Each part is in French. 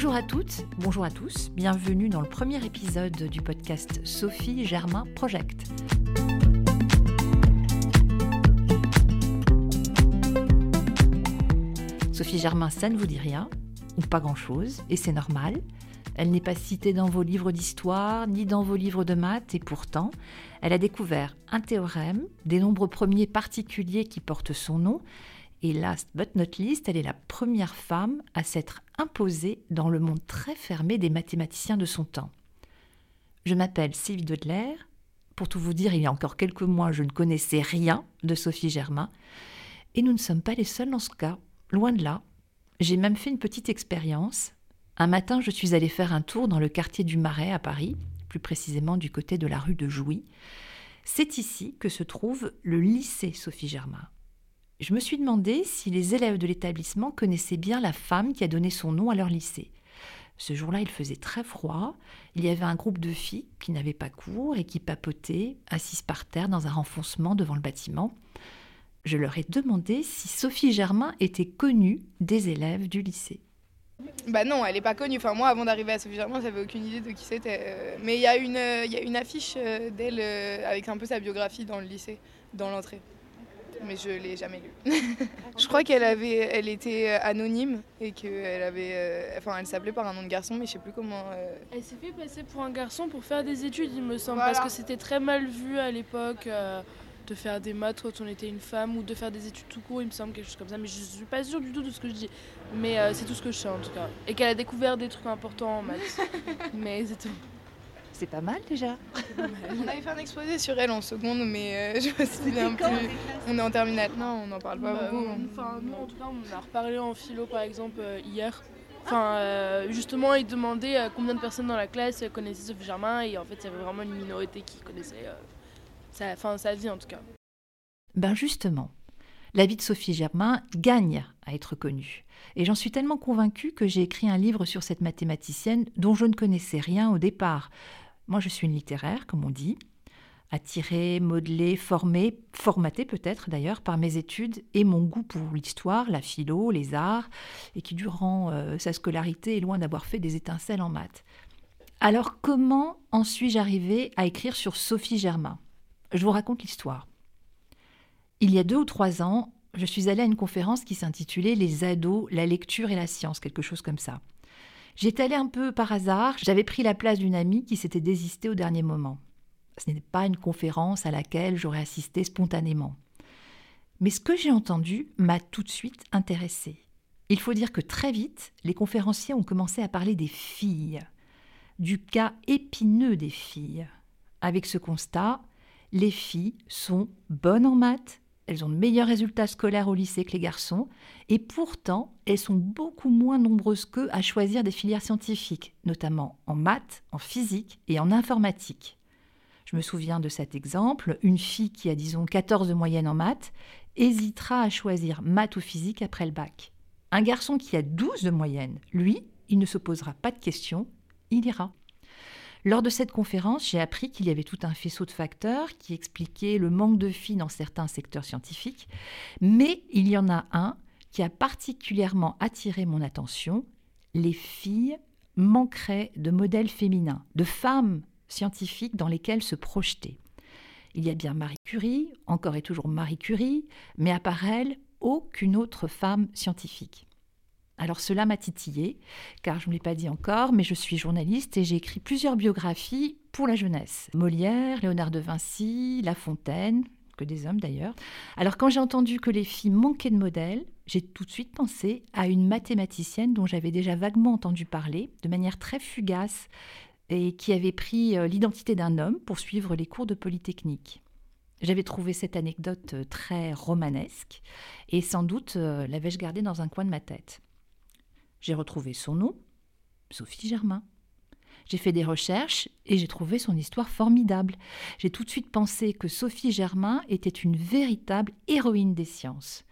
Bonjour à toutes, bonjour à tous, bienvenue dans le premier épisode du podcast Sophie Germain Project. Sophie Germain, ça ne vous dit rien, ou pas grand-chose, et c'est normal. Elle n'est pas citée dans vos livres d'histoire, ni dans vos livres de maths, et pourtant, elle a découvert un théorème, des nombres premiers particuliers qui portent son nom, et last but not least, elle est la première femme à s'être imposée dans le monde très fermé des mathématiciens de son temps. Je m'appelle Sylvie Dodler. Pour tout vous dire, il y a encore quelques mois, je ne connaissais rien de Sophie Germain. Et nous ne sommes pas les seuls dans ce cas, loin de là. J'ai même fait une petite expérience. Un matin, je suis allée faire un tour dans le quartier du Marais à Paris, plus précisément du côté de la rue de Jouy. C'est ici que se trouve le lycée Sophie Germain. Je me suis demandé si les élèves de l'établissement connaissaient bien la femme qui a donné son nom à leur lycée. Ce jour-là, il faisait très froid. Il y avait un groupe de filles qui n'avaient pas cours et qui papotaient, assises par terre dans un renfoncement devant le bâtiment. Je leur ai demandé si Sophie Germain était connue des élèves du lycée. Bah non, elle n'est pas connue. Enfin, moi, avant d'arriver à Sophie Germain, j'avais aucune idée de qui c'était. Euh, mais il y, a une, il y a une affiche euh, d'elle euh, avec un peu sa biographie dans le lycée, dans l'entrée mais je l'ai jamais lu. je crois qu'elle avait, elle était euh, anonyme et qu'elle avait, euh, enfin, elle s'appelait par un nom de garçon, mais je sais plus comment. Euh. Elle s'est fait passer pour un garçon pour faire des études, il me semble, parce que c'était très mal vu à l'époque. de faire des maths quand on était une femme ou de faire des études tout court, il me semble, quelque chose comme ça. Mais je suis pas sûre du tout de ce que je dis. Mais c'est tout ce que je sais en tout cas. Et qu'elle a découvert des trucs importants en maths. mais c'est tout. C'est pas mal déjà. on avait fait un exposé sur elle en seconde, mais euh, je me un peu. On est en terminale. Non, on n'en parle pas bah, beaucoup. Enfin, nous, en tout cas, on a reparlé en philo par exemple euh, hier. Enfin, euh, justement, il demandait combien de personnes dans la classe connaissaient Sophie Germain, et en fait, il y avait vraiment une minorité qui connaissait sa vie en tout cas. Ben justement, la vie de Sophie Germain gagne à être connue. Et j'en suis tellement convaincue que j'ai écrit un livre sur cette mathématicienne dont je ne connaissais rien au départ. Moi, je suis une littéraire, comme on dit, attirée, modelée, formée, formatée peut-être d'ailleurs par mes études et mon goût pour l'histoire, la philo, les arts, et qui durant euh, sa scolarité est loin d'avoir fait des étincelles en maths. Alors comment en suis-je arrivée à écrire sur Sophie Germain? Je vous raconte l'histoire. Il y a deux ou trois ans, je suis allée à une conférence qui s'intitulait Les ados, la lecture et la science, quelque chose comme ça. J'étais allée un peu par hasard, j'avais pris la place d'une amie qui s'était désistée au dernier moment. Ce n'était pas une conférence à laquelle j'aurais assisté spontanément. Mais ce que j'ai entendu m'a tout de suite intéressée. Il faut dire que très vite, les conférenciers ont commencé à parler des filles, du cas épineux des filles. Avec ce constat, les filles sont bonnes en maths, elles ont de meilleurs résultats scolaires au lycée que les garçons, et pourtant, elles sont beaucoup moins nombreuses qu'eux à choisir des filières scientifiques, notamment en maths, en physique et en informatique. Je me souviens de cet exemple, une fille qui a disons 14 de moyenne en maths hésitera à choisir maths ou physique après le bac. Un garçon qui a 12 de moyenne, lui, il ne se posera pas de questions, il ira. Lors de cette conférence, j'ai appris qu'il y avait tout un faisceau de facteurs qui expliquaient le manque de filles dans certains secteurs scientifiques, mais il y en a un qui a particulièrement attiré mon attention. Les filles manqueraient de modèles féminins, de femmes scientifiques dans lesquelles se projeter. Il y a bien Marie Curie, encore et toujours Marie Curie, mais à part elle, aucune autre femme scientifique. Alors cela m'a titillé, car je ne l'ai pas dit encore, mais je suis journaliste et j'ai écrit plusieurs biographies pour la jeunesse. Molière, Léonard de Vinci, La Fontaine, que des hommes d'ailleurs. Alors quand j'ai entendu que les filles manquaient de modèles, j'ai tout de suite pensé à une mathématicienne dont j'avais déjà vaguement entendu parler, de manière très fugace, et qui avait pris euh, l'identité d'un homme pour suivre les cours de Polytechnique. J'avais trouvé cette anecdote euh, très romanesque et sans doute euh, l'avais-je gardée dans un coin de ma tête. J'ai retrouvé son nom, Sophie Germain. J'ai fait des recherches et j'ai trouvé son histoire formidable. J'ai tout de suite pensé que Sophie Germain était une véritable héroïne des sciences.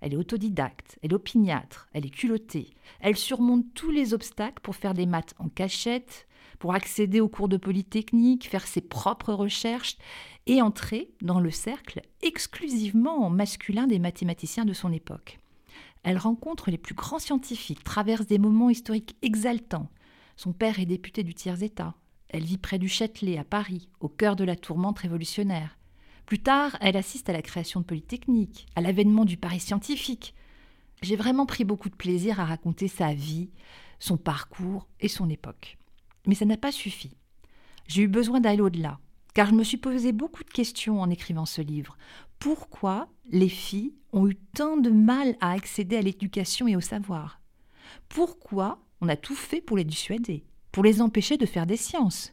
Elle est autodidacte, elle est opiniâtre, elle est culottée. Elle surmonte tous les obstacles pour faire des maths en cachette, pour accéder aux cours de Polytechnique, faire ses propres recherches et entrer dans le cercle exclusivement masculin des mathématiciens de son époque. Elle rencontre les plus grands scientifiques, traverse des moments historiques exaltants. Son père est député du tiers-État. Elle vit près du Châtelet, à Paris, au cœur de la tourmente révolutionnaire. Plus tard, elle assiste à la création de Polytechnique, à l'avènement du Paris scientifique. J'ai vraiment pris beaucoup de plaisir à raconter sa vie, son parcours et son époque. Mais ça n'a pas suffi. J'ai eu besoin d'aller au-delà, car je me suis posé beaucoup de questions en écrivant ce livre. Pourquoi les filles ont eu tant de mal à accéder à l'éducation et au savoir? Pourquoi on a tout fait pour les dissuader, pour les empêcher de faire des sciences?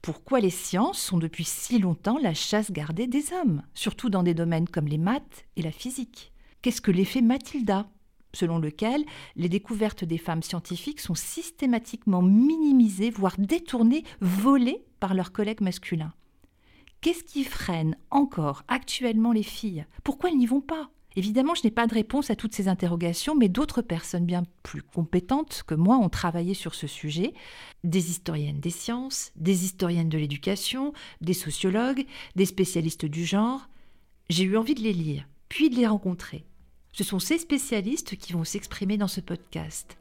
Pourquoi les sciences sont depuis si longtemps la chasse gardée des hommes, surtout dans des domaines comme les maths et la physique? Qu'est-ce que l'effet Mathilda? Selon lequel les découvertes des femmes scientifiques sont systématiquement minimisées, voire détournées, volées par leurs collègues masculins. Qu'est-ce qui freine encore actuellement les filles? Pourquoi elles n'y vont pas? Évidemment, je n'ai pas de réponse à toutes ces interrogations, mais d'autres personnes bien plus compétentes que moi ont travaillé sur ce sujet. Des historiennes des sciences, des historiennes de l'éducation, des sociologues, des spécialistes du genre. J'ai eu envie de les lire, puis de les rencontrer. Ce sont ces spécialistes qui vont s'exprimer dans ce podcast.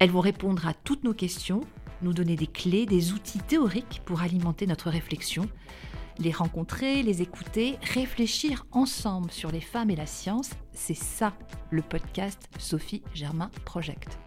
Elles vont répondre à toutes nos questions, nous donner des clés, des outils théoriques pour alimenter notre réflexion, les rencontrer, les écouter, réfléchir ensemble sur les femmes et la science. C'est ça le podcast Sophie Germain Project.